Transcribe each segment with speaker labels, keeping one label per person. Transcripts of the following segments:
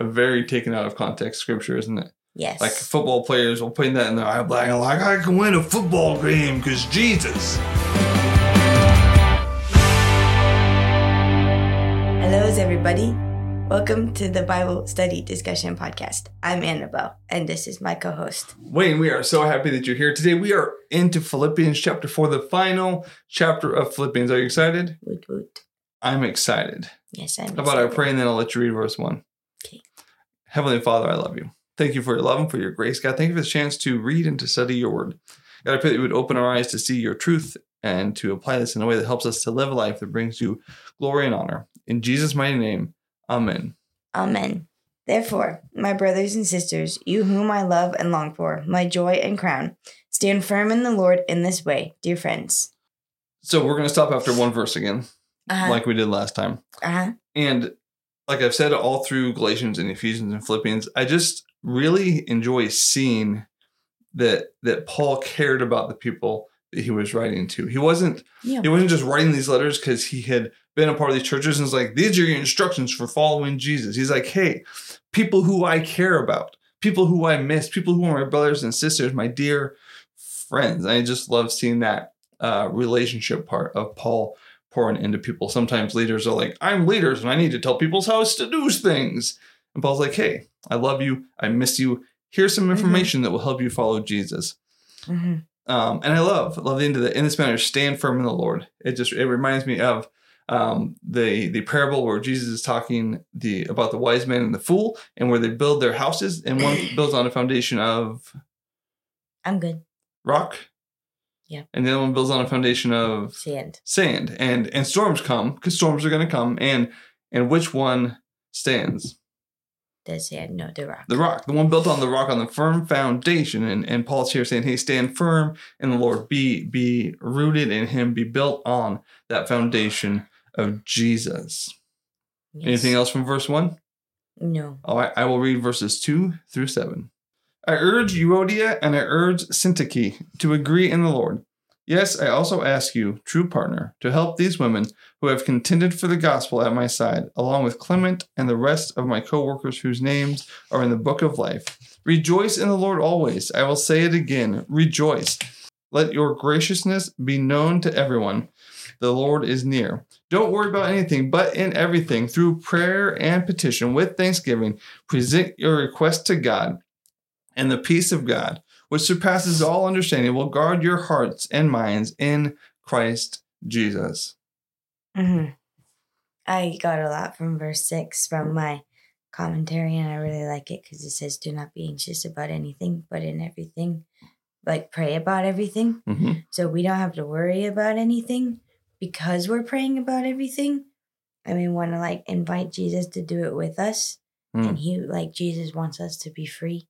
Speaker 1: a very taken out of context scripture, isn't it?
Speaker 2: Yes.
Speaker 1: Like football players will put that in their eye black and like I can win a football game because Jesus.
Speaker 2: Hello, everybody. Welcome to the Bible Study Discussion Podcast. I'm Annabelle, and this is my co host.
Speaker 1: Wayne, we are so happy that you're here today. We are into Philippians chapter 4, the final chapter of Philippians. Are you excited?
Speaker 2: Woot woot.
Speaker 1: I'm excited.
Speaker 2: Yes, I'm
Speaker 1: How about I pray and then I'll let you read verse 1. Heavenly Father, I love you. Thank you for your love and for your grace. God, thank you for the chance to read and to study your word. God, I pray that you would open our eyes to see your truth and to apply this in a way that helps us to live a life that brings you glory and honor. In Jesus' mighty name, amen.
Speaker 2: Amen. Therefore, my brothers and sisters, you whom I love and long for, my joy and crown, stand firm in the Lord in this way, dear friends.
Speaker 1: So we're going to stop after one verse again,
Speaker 2: Uh-huh.
Speaker 1: like we did last time.
Speaker 2: uh-huh.
Speaker 1: And like I've said all through Galatians and Ephesians and Philippians, I just really enjoy seeing that that Paul cared about the people that he was writing to. He wasn't
Speaker 2: Yeah.
Speaker 1: he wasn't just writing these letters because he had been a part of these churches and was like, these are your instructions for following Jesus. He's like, hey, people who I care about, people who I miss, people who are my brothers and sisters, my dear friends. I just love seeing that uh, relationship part of Paul pouring into people. Sometimes leaders are like, I'm leaders and I need to tell people's house to do things. And Paul's like, hey, I love you. I miss you. Here's some information that will help you follow Jesus.
Speaker 2: hmm
Speaker 1: Um, and I love love the end of the in this manner, stand firm in the Lord. It just it reminds me of um, the the parable where Jesus is talking the about the wise man and the fool, and where they build their houses, and one builds on a foundation of
Speaker 2: I'm good.
Speaker 1: rock,
Speaker 2: Yeah.
Speaker 1: and the other one builds on a foundation of
Speaker 2: Sand.
Speaker 1: sand. And and storms come because storms are going to come, and and which one stands?
Speaker 2: The sand, no, the rock.
Speaker 1: the rock, the one built on the rock on the firm foundation. And, and Paul's here saying, hey, stand firm in the Lord, be be rooted in him, be built on that foundation of Jesus.
Speaker 2: Yes.
Speaker 1: Anything else from verse one?
Speaker 2: No.
Speaker 1: Oh, All right, I will read verses two through seven. I urge Euodia and I urge Syntyche to agree in the Lord. Yes, I also ask you, true partner, to help these women who have contended for the gospel at my side, along with Clement and the rest of my co workers whose names are in the book of life. Rejoice in the Lord always. I will say it again rejoice. Let your graciousness be known to everyone. The Lord is near. Don't worry about anything, but in everything, through prayer and petition, with thanksgiving, present your request to God, and the peace of God, which surpasses all understanding, will guard your hearts and minds in Christ Jesus.
Speaker 2: hmm I got a lot from verse six from my commentary, and I really like it because it says, "Do not be anxious about anything, but in everything, like pray about everything."
Speaker 1: hmm
Speaker 2: So we don't have to worry about anything because we're praying about everything, and we want to like invite Jesus to do it with us.
Speaker 1: Mm.
Speaker 2: And he like Jesus wants us to be free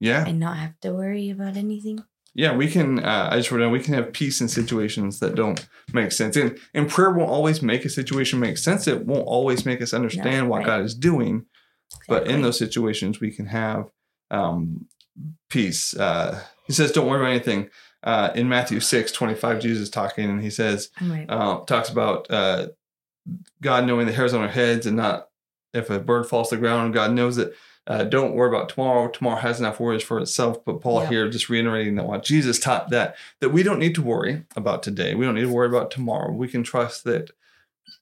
Speaker 1: Yeah,
Speaker 2: and not have to worry about anything.
Speaker 1: yeah, we can. Uh, I just wrote down we can have peace in situations that don't make sense, and and prayer won't always make a situation make sense. It won't always make us understand what
Speaker 2: right.
Speaker 1: God is doing. but in those situations we can have um, peace uh, he says don't worry about anything uh, in matthew 6 25 jesus talking and he says
Speaker 2: right.
Speaker 1: uh, talks about uh, god knowing the hairs on our heads and not if a bird falls to the ground god knows it uh, don't worry about tomorrow tomorrow has enough worries for itself but paul
Speaker 2: Yeah.
Speaker 1: here just reiterating that what jesus taught that that we don't need to worry about today we don't need to worry about tomorrow we can trust that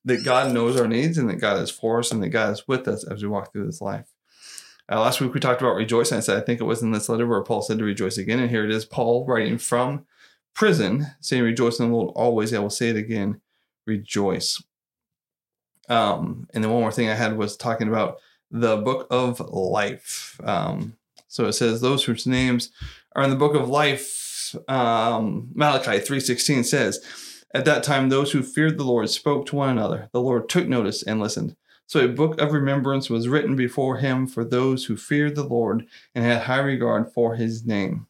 Speaker 1: that God knows our needs and that God is for us and that God is with us as we walk through this life. Uh, last week we talked about rejoicing. I said I think it was in this letter where Paul said to rejoice again, and here it is, Paul writing from prison, saying, "Rejoice in the Lord always." I will say it again, rejoice. Um, and then one more thing I had was talking about the book of life. Um, so it says those whose names are in the book of life. Um, Malachi three sixteen says. At that time, those who feared the Lord spoke to one another. The Lord took notice and listened. So a book of remembrance was written before him for those who feared the Lord and had high regard for his name.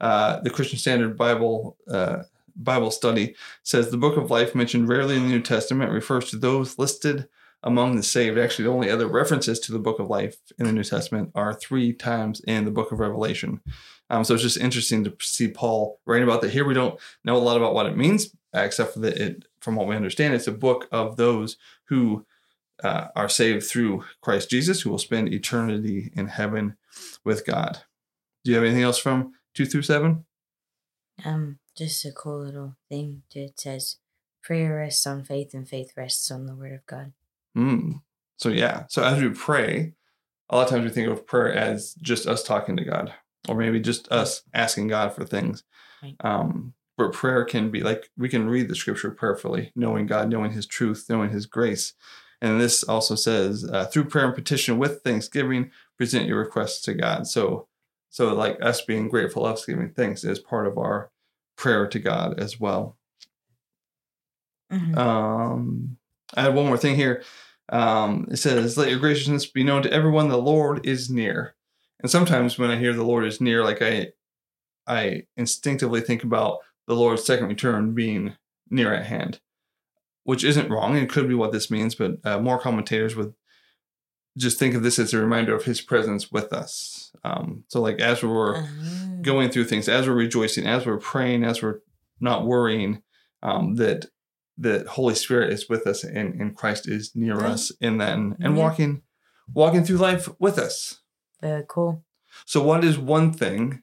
Speaker 1: Uh, the Christian Standard Bible uh, Bible Study says the book of life mentioned rarely in the New Testament refers to those listed among the saved. Actually, the only other references to the book of life in the New Testament are three times in the book of Revelation. Um, so it's just interesting to see Paul writing about that. Here we don't know a lot about what it means, except for that it, from what we understand, it's a book of those who uh, are saved through Christ Jesus, who will spend eternity in heaven with God. Do you have anything else from two through seven?
Speaker 2: Um, just a cool little thing. It says, "Prayer rests on faith, and faith rests on the Word of God."
Speaker 1: Mm. So yeah. So as we pray, a lot of times we think of prayer as just us talking to God, or maybe just us asking God for things.
Speaker 2: Right.
Speaker 1: Um, but prayer can be like we can read the scripture prayerfully, knowing God, knowing His truth, knowing His grace. And this also says, uh, through prayer and petition with thanksgiving, present your requests to God. So, so like us being grateful, us giving thanks is part of our prayer to God as well.
Speaker 2: Mhm.
Speaker 1: Um, I have one more thing here. Um, it says, "Let your graciousness be known to everyone. The Lord is near." And sometimes when I hear the Lord is near, like I, I instinctively think about the Lord's second return being near at hand, which isn't wrong. It could be what this means, but uh, more commentators would just think of this as a reminder of His presence with us. Um, so, like as we're
Speaker 2: Ah.
Speaker 1: going through things as we're rejoicing as we're praying as we're not worrying um, that that holy spirit is with us and, and christ is near
Speaker 2: Right.
Speaker 1: us in that and, and
Speaker 2: Yeah.
Speaker 1: walking walking through life with us
Speaker 2: Very cool.
Speaker 1: so what is one thing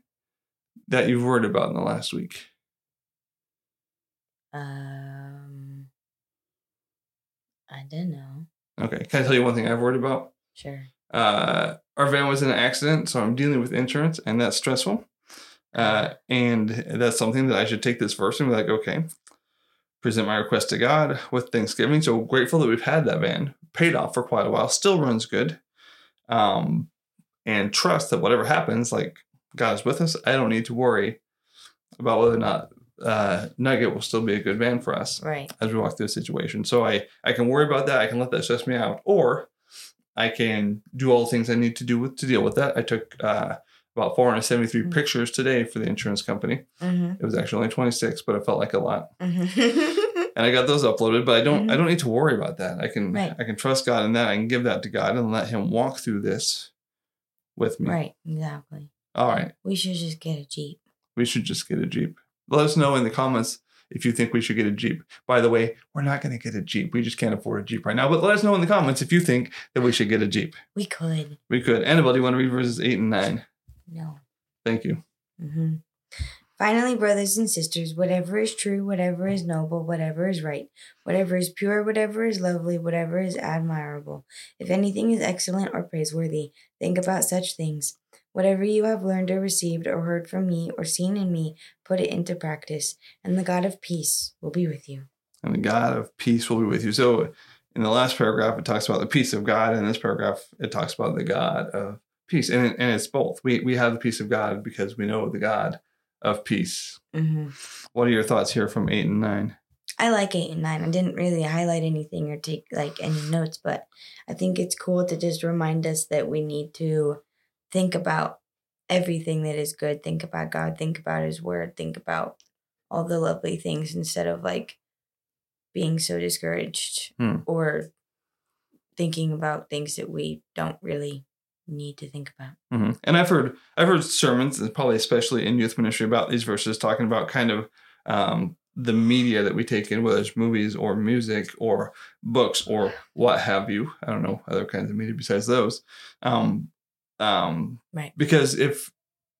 Speaker 1: that you've worried about in the last week
Speaker 2: Um, I don't know.
Speaker 1: okay can i tell you one thing i've worried about
Speaker 2: Sure.
Speaker 1: uh, our van was in an accident, so I'm dealing with insurance, and that's stressful. Uh, and that's something that I should take this verse and be like, okay, present my request to God with thanksgiving. So grateful that we've had that van paid off for quite a while, still runs good. Um, and trust that whatever happens, like God is with us. I don't need to worry about whether or not uh, Nugget will still be a good van for us
Speaker 2: Right.
Speaker 1: as we walk through the situation. So I I can worry about that. I can let that stress me out, or I can do all the things I need to do with to deal with that. I took uh, about 473
Speaker 2: Mm.
Speaker 1: pictures today for the insurance company.
Speaker 2: Mm-hmm.
Speaker 1: It was actually only 26, but it felt like a lot,
Speaker 2: Mm-hmm.
Speaker 1: and I got those uploaded. But I don't I
Speaker 2: Mhm.
Speaker 1: don't need to worry about that. I can
Speaker 2: Right.
Speaker 1: I can trust God in that. I can give that to God and let Him walk through this with me.
Speaker 2: right. Exactly.
Speaker 1: All right,
Speaker 2: We should just get a jeep.
Speaker 1: we should just get a Jeep. Let us know in the comments if you think we should get a Jeep. By the way, we're not going to get a Jeep. We just can't afford a Jeep right now. But let us know in the comments if you think that we should get a Jeep.
Speaker 2: We could.
Speaker 1: We could. Annabelle, do you want to read verses 8 and 9?
Speaker 2: No.
Speaker 1: Thank you.
Speaker 2: hmm Finally, brothers and sisters, whatever is true, whatever is noble, whatever is right, whatever is pure, whatever is lovely, whatever is admirable, if anything is excellent or praiseworthy, think about such things. Whatever you have learned or received or heard from me or seen in me, put it into practice, and the God of peace will be with you.
Speaker 1: And the God of peace will be with you. So in the last paragraph, it talks about the peace of God. In this paragraph, it talks about the God of peace. And, and it's both. We, we have the peace of God because we know the God of peace.
Speaker 2: hmm
Speaker 1: What are your thoughts here from 8 and 9?
Speaker 2: I like eight and nine. I didn't really highlight anything or take like any notes, but I think it's cool to just remind us that we need to think about everything that is good. Think about God. Think about His Word. Think about all the lovely things instead of like being so discouraged
Speaker 1: Hmm.
Speaker 2: or thinking about things that we don't really need to think about.
Speaker 1: hmm And I've heard I've heard sermons, probably especially in youth ministry, about these verses talking about kind of um, the media that we take in, whether it's movies or music or books or what have you. I don't know other kinds of media besides those. Um, um,
Speaker 2: Right.
Speaker 1: Because if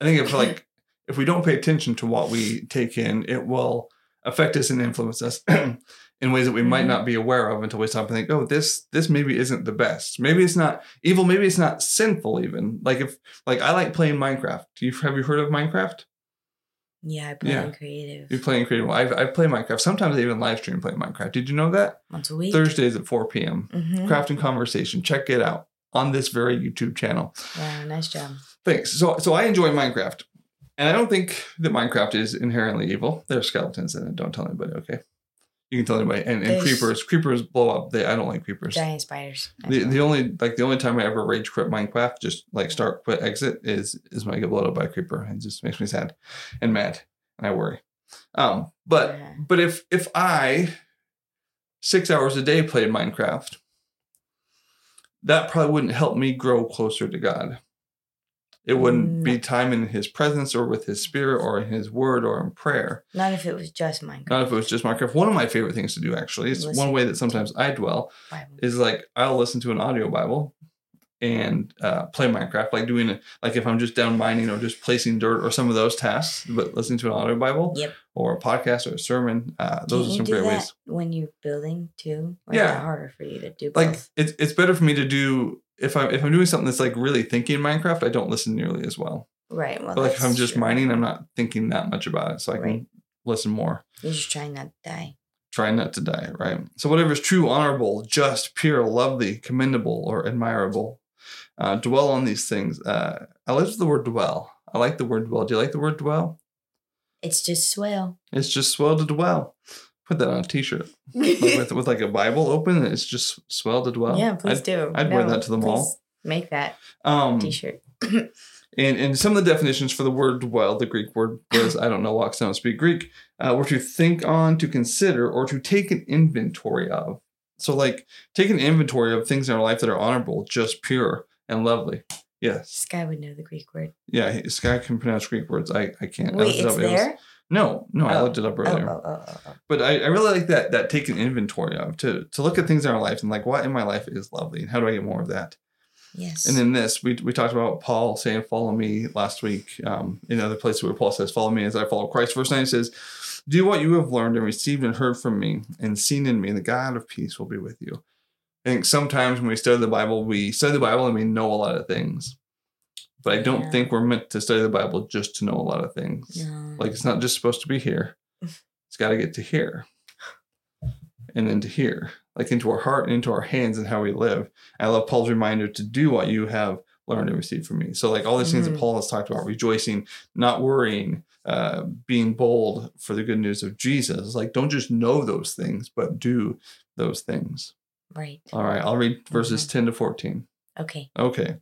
Speaker 1: I think if like if we don't pay attention to what we take in, it will affect us and influence us in ways that we might
Speaker 2: Mhm.
Speaker 1: not be aware of until we stop and think, oh, this this maybe isn't the best. Maybe it's not evil. Maybe it's not sinful. Even like if like I like playing Minecraft. Do you have you heard of Minecraft?
Speaker 2: Yeah, I play
Speaker 1: Yeah.
Speaker 2: in creative
Speaker 1: You're playing creative. I I play Minecraft. Sometimes I even live stream play Minecraft. Did you know that?
Speaker 2: once a week.
Speaker 1: Thursdays at 4 p.m.
Speaker 2: Mm-hmm.
Speaker 1: Crafting Conversation. Check it out on this very YouTube channel.
Speaker 2: Yeah, nice job.
Speaker 1: Thanks. So so I enjoy Minecraft. And I don't think that Minecraft is inherently evil. There are skeletons in it. Don't tell anybody, okay? You can tell anybody. And, and creepers. Creepers blow up. They I don't like creepers.
Speaker 2: Giant spiders.
Speaker 1: The, the only like the only time I ever rage quit Minecraft, just like start quit exit, is is when I get blown up by a creeper. It just makes me sad and mad, and I worry. Um, but
Speaker 2: Yeah.
Speaker 1: but if if I six hours a day played Minecraft, that probably wouldn't help me grow closer to God. It wouldn't be time in his presence or with his spirit or in his word or in prayer.
Speaker 2: Not if it was just Minecraft.
Speaker 1: Not if it was just Minecraft. One of my favorite things to do, actually, it's
Speaker 2: Listen
Speaker 1: one way that sometimes I dwell,
Speaker 2: Bible.
Speaker 1: is like I'll listen to an audio Bible and uh, play Minecraft, like doing it, like if I'm just down mining or just placing dirt or some of those tasks, but listening to an audio Bible
Speaker 2: Yep.
Speaker 1: or a podcast or a sermon. Uh, those are
Speaker 2: you
Speaker 1: some
Speaker 2: do
Speaker 1: great
Speaker 2: that
Speaker 1: ways.
Speaker 2: when you're building too? Or
Speaker 1: Yeah.
Speaker 2: Is that harder for you to do
Speaker 1: Like it's it's better for me to do if I'm if I'm doing something that's like really thinking Minecraft, I don't listen nearly as well.
Speaker 2: Right. Well,
Speaker 1: but like if I'm just
Speaker 2: true.
Speaker 1: mining, I'm not thinking that much about it, so I can listen more.
Speaker 2: You're just trying not to die.
Speaker 1: trying not to die, right? So whatever is true, honorable, just, pure, lovely, commendable, or admirable, uh, dwell on these things. Uh, I like the word dwell. I like the word dwell. Do you like the word dwell?
Speaker 2: It's just swell.
Speaker 1: It's just swell to dwell. Put that on a T-shirt like with with like a Bible open. It's just swell to dwell.
Speaker 2: yeah, please
Speaker 1: I'd-
Speaker 2: do.
Speaker 1: I'd wear that to the mall.
Speaker 2: Make that
Speaker 1: Um,
Speaker 2: t-shirt.
Speaker 1: and and some of the definitions for the word dwell, the Greek word was I don't know, walks don't speak Greek, uh, were to think on, to consider, or to take an inventory of. So like take an inventory of things in our life that are honorable, just pure and lovely. Yes,
Speaker 2: Sky would know the Greek word.
Speaker 1: yeah. Sky can pronounce Greek words. I I can't. I
Speaker 2: Wait,
Speaker 1: it
Speaker 2: it's
Speaker 1: up. It was-
Speaker 2: there?
Speaker 1: no, no. I
Speaker 2: Oh.
Speaker 1: looked it up
Speaker 2: Oh,
Speaker 1: earlier.
Speaker 2: oh, oh, oh, oh.
Speaker 1: But I, I really like that that take an inventory of to to look at things in our life and like what in my life is lovely and how do I get more of that.
Speaker 2: Yes.
Speaker 1: And then this, we, we talked about Paul saying, Follow me last week. Um, in other places where Paul says, Follow me as I follow Christ. Verse 9 says, Do what you have learned and received and heard from me and seen in me, and the God of peace will be with you. I think sometimes when we study the Bible, we study the Bible and we know a lot of things. But I don't
Speaker 2: Yeah.
Speaker 1: think we're meant to study the Bible just to know a lot of things.
Speaker 2: no.
Speaker 1: Like it's not just supposed to be here. It's got to get to here. And then to here, like into our heart and into our hands and how we live. I love Paul's reminder to do what you have learned and received from me. So like all these things that
Speaker 2: Mhm.
Speaker 1: Paul has talked about, rejoicing, not worrying, uh, being bold for the good news of Jesus. Like don't just know those things, but do those things.
Speaker 2: Right.
Speaker 1: All right, I'll read verses mm-hmm. 10 to 14.
Speaker 2: Okay.
Speaker 1: Okay.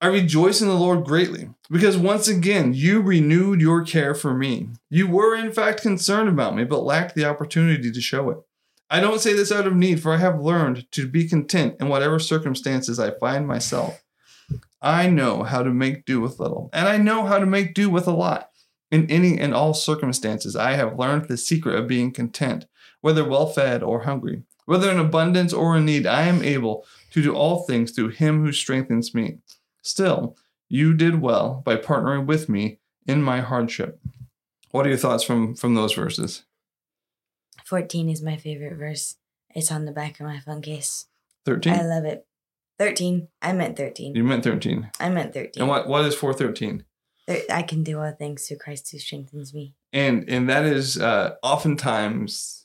Speaker 1: I rejoice in the Lord greatly because once again you renewed your care for me. You were, in fact, concerned about me, but lacked the opportunity to show it. I don't say this out of need, for I have learned to be content in whatever circumstances I find myself. I know how to make do with little, and I know how to make do with a lot. In any and all circumstances, I have learned the secret of being content, whether well fed or hungry, whether in abundance or in need. I am able to do all things through him who strengthens me. Still, you did well by partnering with me in my hardship. What are your thoughts from from those verses?
Speaker 2: 14 is my favorite verse. It's on the back of my phone case.
Speaker 1: 13?
Speaker 2: I love it. 13. I meant 13.
Speaker 1: You meant 13.
Speaker 2: I meant 13.
Speaker 1: And what what is 413?
Speaker 2: I can do all things through Christ who strengthens me.
Speaker 1: And and that is uh oftentimes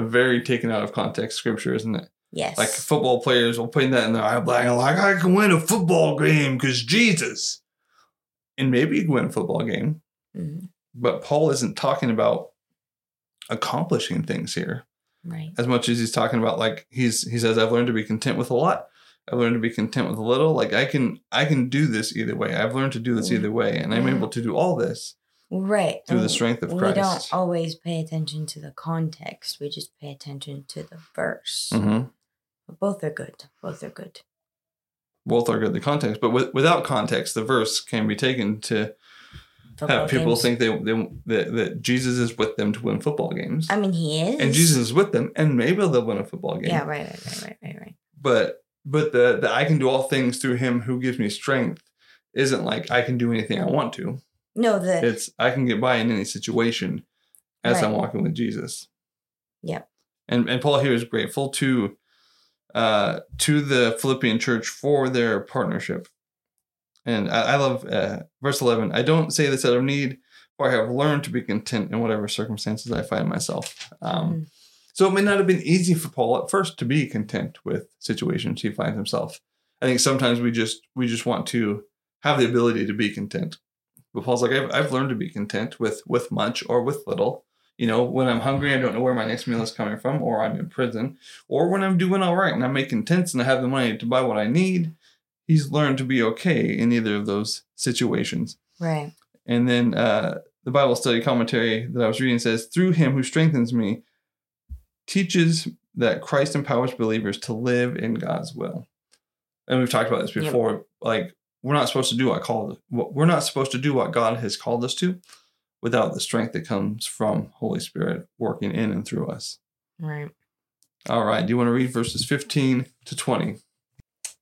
Speaker 1: very taken out of context scripture, isn't it?
Speaker 2: Yes.
Speaker 1: Like football players will put that in their eye black and like I can win a football game because Jesus. And maybe you can win a football game.
Speaker 2: Mhm.
Speaker 1: But Paul isn't talking about accomplishing things here
Speaker 2: Right.
Speaker 1: as much as he's talking about like he's he says I've learned to be content with a lot. I've learned to be content with a little. Like I can I can do this either way. I've learned to do this either way, and I'm
Speaker 2: Yeah.
Speaker 1: able to do all this
Speaker 2: Right.
Speaker 1: through the strength of
Speaker 2: We
Speaker 1: Christ.
Speaker 2: don't always pay attention to the context. We just pay attention to the verse.
Speaker 1: Mhm.
Speaker 2: Both are good. Both are good.
Speaker 1: Both are good the context, but with, without context, the verse can be taken to
Speaker 2: Football
Speaker 1: have people
Speaker 2: games.
Speaker 1: think they, they that, that Jesus is with them to win football games,
Speaker 2: I mean, he is.
Speaker 1: and Jesus is with them, and maybe they'll win a football game.
Speaker 2: Yeah. Right. Right. Right. Right. Right. Right.
Speaker 1: but but the, the I can do all things through him who gives me strength isn't like I can do anything I want to.
Speaker 2: No. The.
Speaker 1: It's I can get by in any situation as I'm walking with Jesus.
Speaker 2: Yep.
Speaker 1: And and Paul here is grateful to uh to the Philippian church for their partnership. And I, I love uh, verse 11. I don't say this out of need, for I have learned to be content in whatever circumstances I find myself. Um,
Speaker 2: Mhm.
Speaker 1: so it may not have been easy for Paul at first to be content with situations he finds himself. I think sometimes we just we just want to have the ability to be content. But Paul's like, I've, I've learned to be content with with much or with little. You know, when I'm hungry, I don't know where my next meal is coming from, or I'm in prison, or when I'm doing all right and I'm making tents and I have the money to buy what I need. He's learned to be okay in either of those situations.
Speaker 2: Right.
Speaker 1: And then uh, the Bible study commentary that I was reading says, through him who strengthens me, teaches that Christ empowers believers to live in God's will. And we've talked about this
Speaker 2: Yep.
Speaker 1: before. Like we're not supposed to do what called what we're not supposed to do what God has called us to without the strength that comes from Holy Spirit working in and through us.
Speaker 2: Right.
Speaker 1: All right. Do you want to read verses 15 to 20?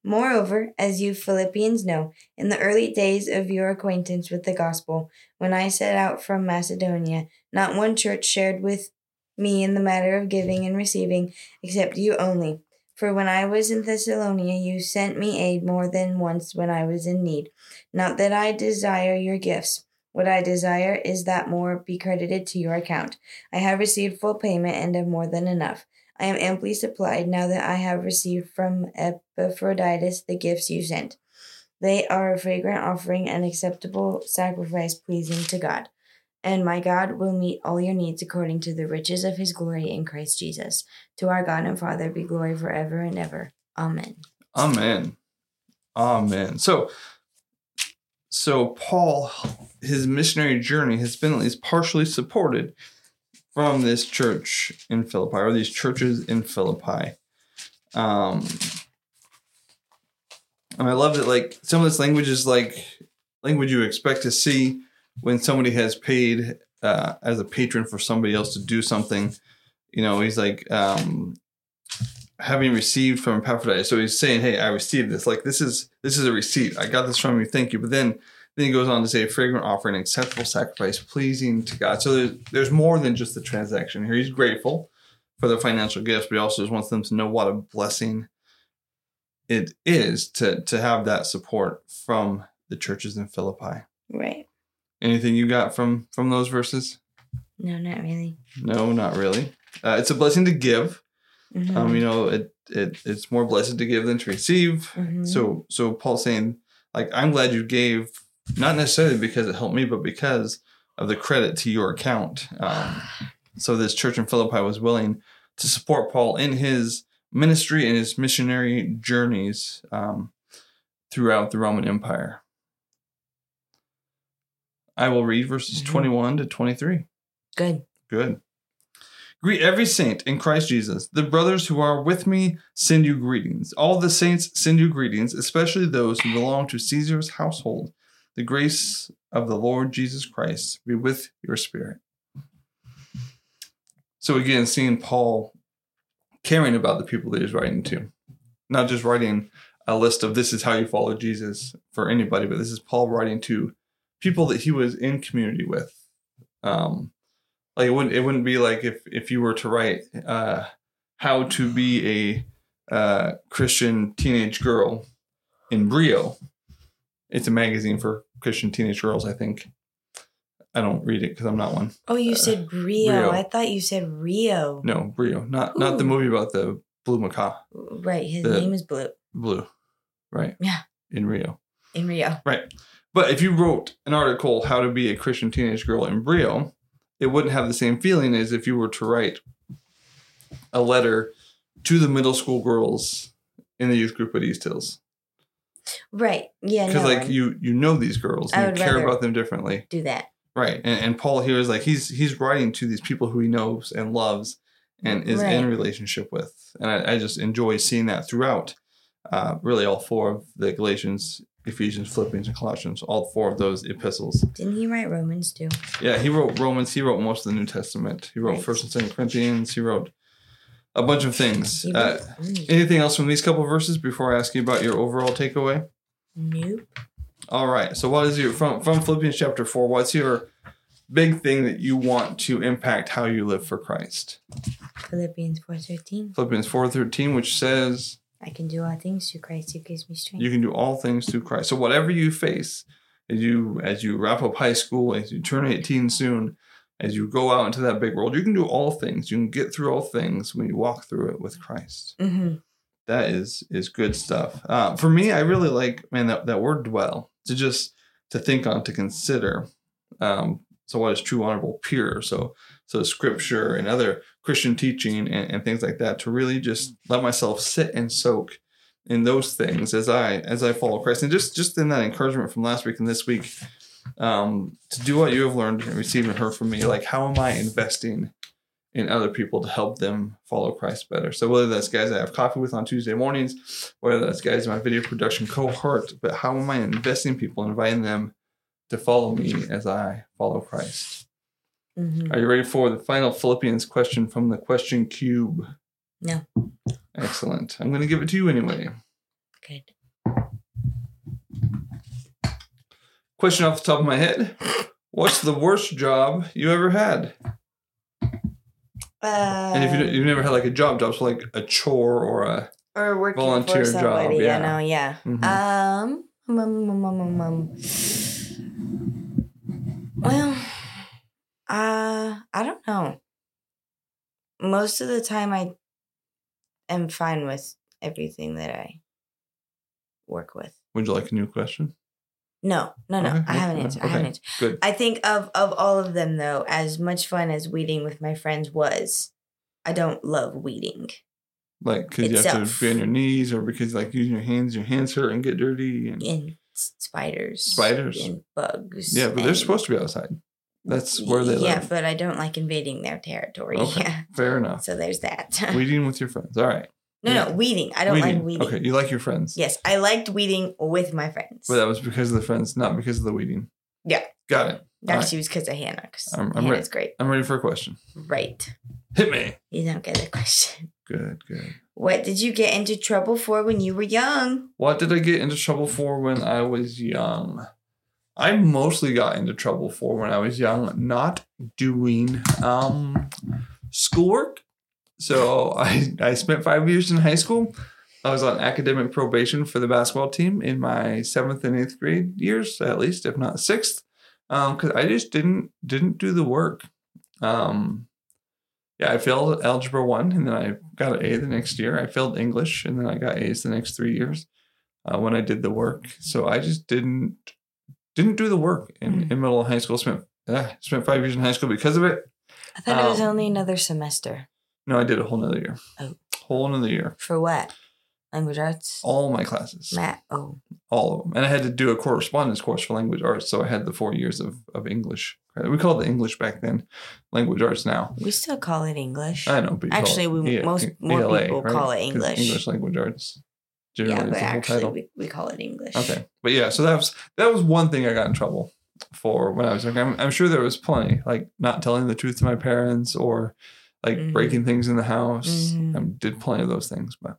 Speaker 2: Moreover, as you Philippians know, in the early days of your acquaintance with the gospel, when I set out from Macedonia, not one church shared with me in the matter of giving and receiving, except you only. For when I was in Thessalonica, you sent me aid more than once when I was in need. Not that I desire your gifts. What I desire is that more be credited to your account. I have received full payment and have more than enough. I am amply supplied now that I have received from Epaphroditus the gifts you sent. They are a fragrant offering, an acceptable sacrifice pleasing to God. And my God will meet all your needs according to the riches of his glory in Christ Jesus. To our God and Father be glory forever and ever. Amen.
Speaker 1: Amen. Amen. So, so Paul, his missionary journey has been at least partially supported from this church in Philippi, or these churches in Philippi. Um, and I love that, like, some of this language is like language you expect to see when somebody has paid uh, as a patron for somebody else to do something. You know, he's like, um, having received from Epaphroditus. So he's saying, "Hey, I received this. Like this is this is a receipt. I got this from you. Thank you." But then then he goes on to say, "A "Fragrant offering, acceptable sacrifice, pleasing to God." So there's there's more than just the transaction here. He's grateful for the financial gifts, but he also just wants them to know what a blessing it is to to have that support from the churches in Philippi.
Speaker 2: Right.
Speaker 1: Anything you got from from those verses?
Speaker 2: No, not really.
Speaker 1: No, not really. Uh, it's a blessing to give.
Speaker 2: Mhm.
Speaker 1: Um, you know, it, it it's more blessed to give than to receive.
Speaker 2: Mhm.
Speaker 1: So so Paul's saying, like, I'm glad you gave, not necessarily because it helped me, but because of the credit to your account. Um, so this church in Philippi was willing to support Paul in his ministry and his missionary journeys um, throughout the Roman Empire. I will read verses
Speaker 2: Mhm.
Speaker 1: 21 to 23.
Speaker 2: Good.
Speaker 1: Good. Greet every saint in Christ Jesus. The brothers who are with me send you greetings. All the saints send you greetings, especially those who belong to Caesar's household. The grace of the Lord Jesus Christ be with your spirit. So, again, seeing Paul caring about the people that he's writing to, not just writing a list of this is how you follow Jesus for anybody, but this is Paul writing to people that he was in community with. Um, like it wouldn't it wouldn't be like if if you were to write uh how to be a uh christian teenage girl in brio it's a magazine for christian teenage girls i think i don't read it because i'm not one
Speaker 2: Oh, you
Speaker 1: Uh,
Speaker 2: said Rio.
Speaker 1: Rio.
Speaker 2: I thought you said Rio.
Speaker 1: no Rio. not not the movie about the blue macaw
Speaker 2: Right. His
Speaker 1: The-
Speaker 2: name is Blue
Speaker 1: blue right
Speaker 2: Yeah.
Speaker 1: in rio
Speaker 2: in Rio.
Speaker 1: Right. But if you wrote an article, How to Be a Christian Teenage Girl in Brio, it wouldn't have the same feeling as if you were to write a letter to the middle school girls in the youth group at East Hills.
Speaker 2: Right. Yeah.
Speaker 1: Because
Speaker 2: No,
Speaker 1: like
Speaker 2: I
Speaker 1: you you know these girls
Speaker 2: I
Speaker 1: and you care about them differently.
Speaker 2: do that.
Speaker 1: Right. And, and Paul here is like he's he's writing to these people who he knows and loves and is
Speaker 2: Right.
Speaker 1: in relationship with. And I, I just enjoy seeing that throughout uh, really all four of the Galatians, Ephesians, Philippians, and Colossians, all four of those epistles.
Speaker 2: Didn't he write Romans too?
Speaker 1: Yeah, he wrote Romans. He wrote most of the New Testament. He wrote
Speaker 2: Right.
Speaker 1: First and Second Corinthians. He wrote a bunch of things. Uh, anything else from these couple of verses before I ask you about your overall takeaway?
Speaker 2: Nope.
Speaker 1: All right. So, what is your from from Philippians chapter four? What's your big thing that you want to impact how you live for Christ?
Speaker 2: Philippians four thirteen.
Speaker 1: Philippians four thirteen, which says
Speaker 2: I can do all things through Christ who gives me strength.
Speaker 1: you can do all things through Christ. So, whatever you face as you as you wrap up high school, as you turn eighteen soon, as you go out into that big world, you can do all things. You can get through all things when you walk through it with Christ.
Speaker 2: mm-hmm.
Speaker 1: That is is good stuff. Uh, for me, I really like man that that word dwell to just to think on to consider. Um, so what is true, honorable, pure? So so scripture and other Christian teaching and, and things like that to really just let myself sit and soak in those things as I as I follow Christ and just just in that encouragement from last week and this week um, to do what you have learned and received and heard from me. Like how am I investing in other people to help them follow Christ better. So whether that's guys I have coffee with on Tuesday mornings, whether that's guys in my video production cohort, but how am I investing in people, inviting them to follow me as I follow Christ?
Speaker 2: Mhm.
Speaker 1: Are you ready for the final Philippians question from the question cube?
Speaker 2: No.
Speaker 1: Excellent. I'm going to give it to you anyway.
Speaker 2: Good.
Speaker 1: Question off the top of my head. What's the worst job you ever had?
Speaker 2: Uh,
Speaker 1: And if you, you've never had like a job job, so like a chore or a
Speaker 2: or working
Speaker 1: volunteer
Speaker 2: for
Speaker 1: job,
Speaker 2: somebody,
Speaker 1: yeah.
Speaker 2: I know, yeah.
Speaker 1: Mhm.
Speaker 2: Um, um, um, um, um, um. Well, uh, I don't know. Most of the time, I am fine with everything that I work with.
Speaker 1: would you like a new question?
Speaker 2: No, no, no.
Speaker 1: Okay,
Speaker 2: I haven't
Speaker 1: okay,
Speaker 2: answered. I haven't answered.
Speaker 1: Good.
Speaker 2: I think of of all of them though, as much fun as weeding with my friends was, I don't love weeding.
Speaker 1: Like because you have to be on your knees or because like using your hands, your hands hurt and get dirty and
Speaker 2: And spiders.
Speaker 1: Spiders.
Speaker 2: And bugs.
Speaker 1: yeah, but they're supposed to be outside. That's where they
Speaker 2: Yeah,
Speaker 1: live.
Speaker 2: Yeah, but I don't like invading their territory.
Speaker 1: Okay,
Speaker 2: Yeah.
Speaker 1: fair enough.
Speaker 2: So there's that.
Speaker 1: Weeding with your friends. All right.
Speaker 2: no,
Speaker 1: yeah.
Speaker 2: no, weeding. I don't like weeding.
Speaker 1: Okay, you like your friends.
Speaker 2: Yes, I liked weeding with my friends.
Speaker 1: But that was because of the friends, not because of the weeding.
Speaker 2: Yeah.
Speaker 1: Got it. All
Speaker 2: Actually, it was because of Hannah. 'cause
Speaker 1: I'm- I'm
Speaker 2: Hannah's great.
Speaker 1: I'm ready for a question.
Speaker 2: Right.
Speaker 1: Hit me.
Speaker 2: You don't get a question.
Speaker 1: Good, good.
Speaker 2: What did you get into trouble for when you were young?
Speaker 1: What did I get into trouble for when I was young? I mostly got into trouble for when I was young, not doing um, schoolwork. So I, I spent five years in high school. I was on academic probation for the basketball team in my seventh and eighth grade years, at least, if not sixth, because I just didn't didn't do the work. Um, yeah, I failed algebra one, and then I got an A the next year. I failed English, and then I got A's the next three years uh, when I did the work. So I just didn't didn't do the work in,
Speaker 2: Mm.
Speaker 1: in middle and high school. Spent uh, spent five years in high school because of it.
Speaker 2: I thought it was
Speaker 1: Um,
Speaker 2: only another semester.
Speaker 1: No, I did a whole nother year.
Speaker 2: Oh.
Speaker 1: Whole another year.
Speaker 2: For what? Language arts?
Speaker 1: All my classes.
Speaker 2: Matt. Oh.
Speaker 1: All of them. And I had to do a correspondence course for language arts. So I had the four years of, of English. We called it English back then, language arts now.
Speaker 2: We still call it English.
Speaker 1: I know, but
Speaker 2: Actually, we-
Speaker 1: E-
Speaker 2: most- more
Speaker 1: ELA,
Speaker 2: people call it English.
Speaker 1: English language arts. Generally,
Speaker 2: yeah, but actually, we, we call it English.
Speaker 1: Okay, but yeah, so that was that was one thing I got in trouble for when I was young. I'm, I'm sure there was plenty, like not telling the truth to my parents or like
Speaker 2: Mhm.
Speaker 1: breaking things in the house.
Speaker 2: Mhm.
Speaker 1: I did plenty of those things, but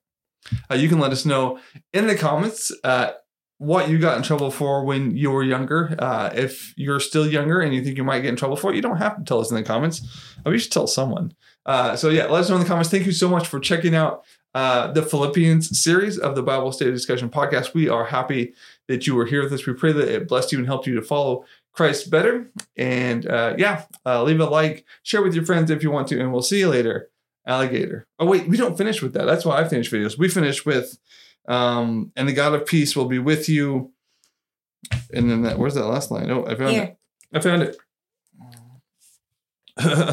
Speaker 1: uh, you can let us know in the comments uh, what you got in trouble for when you were younger. Uh, if you're still younger and you think you might get in trouble for it, you don't have to tell us in the comments. Uh, we should tell someone. Uh, so yeah, let us know in the comments. Thank you so much for checking out uh, the Philippians series of the Bible Study Discussion podcast. We are happy that you were here with us. We pray that it blessed you and helped you to follow Christ better. And yeah, leave a like, share with your friends if you want to, and we'll see you later. Alligator. Oh wait, we don't finish with that. That's why I finish videos. We finish with, um, and the God of peace will be with you. And then that, where's that last line? Oh, I found
Speaker 2: Here.
Speaker 1: it. I found it.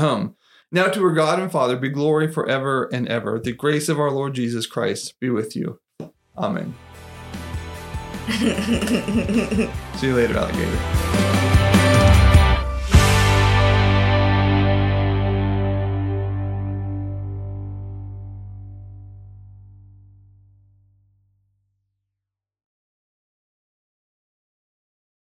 Speaker 1: um, now to our God and Father be glory forever and ever. The grace of our Lord Jesus Christ be with you. Amen. See you later, alligator.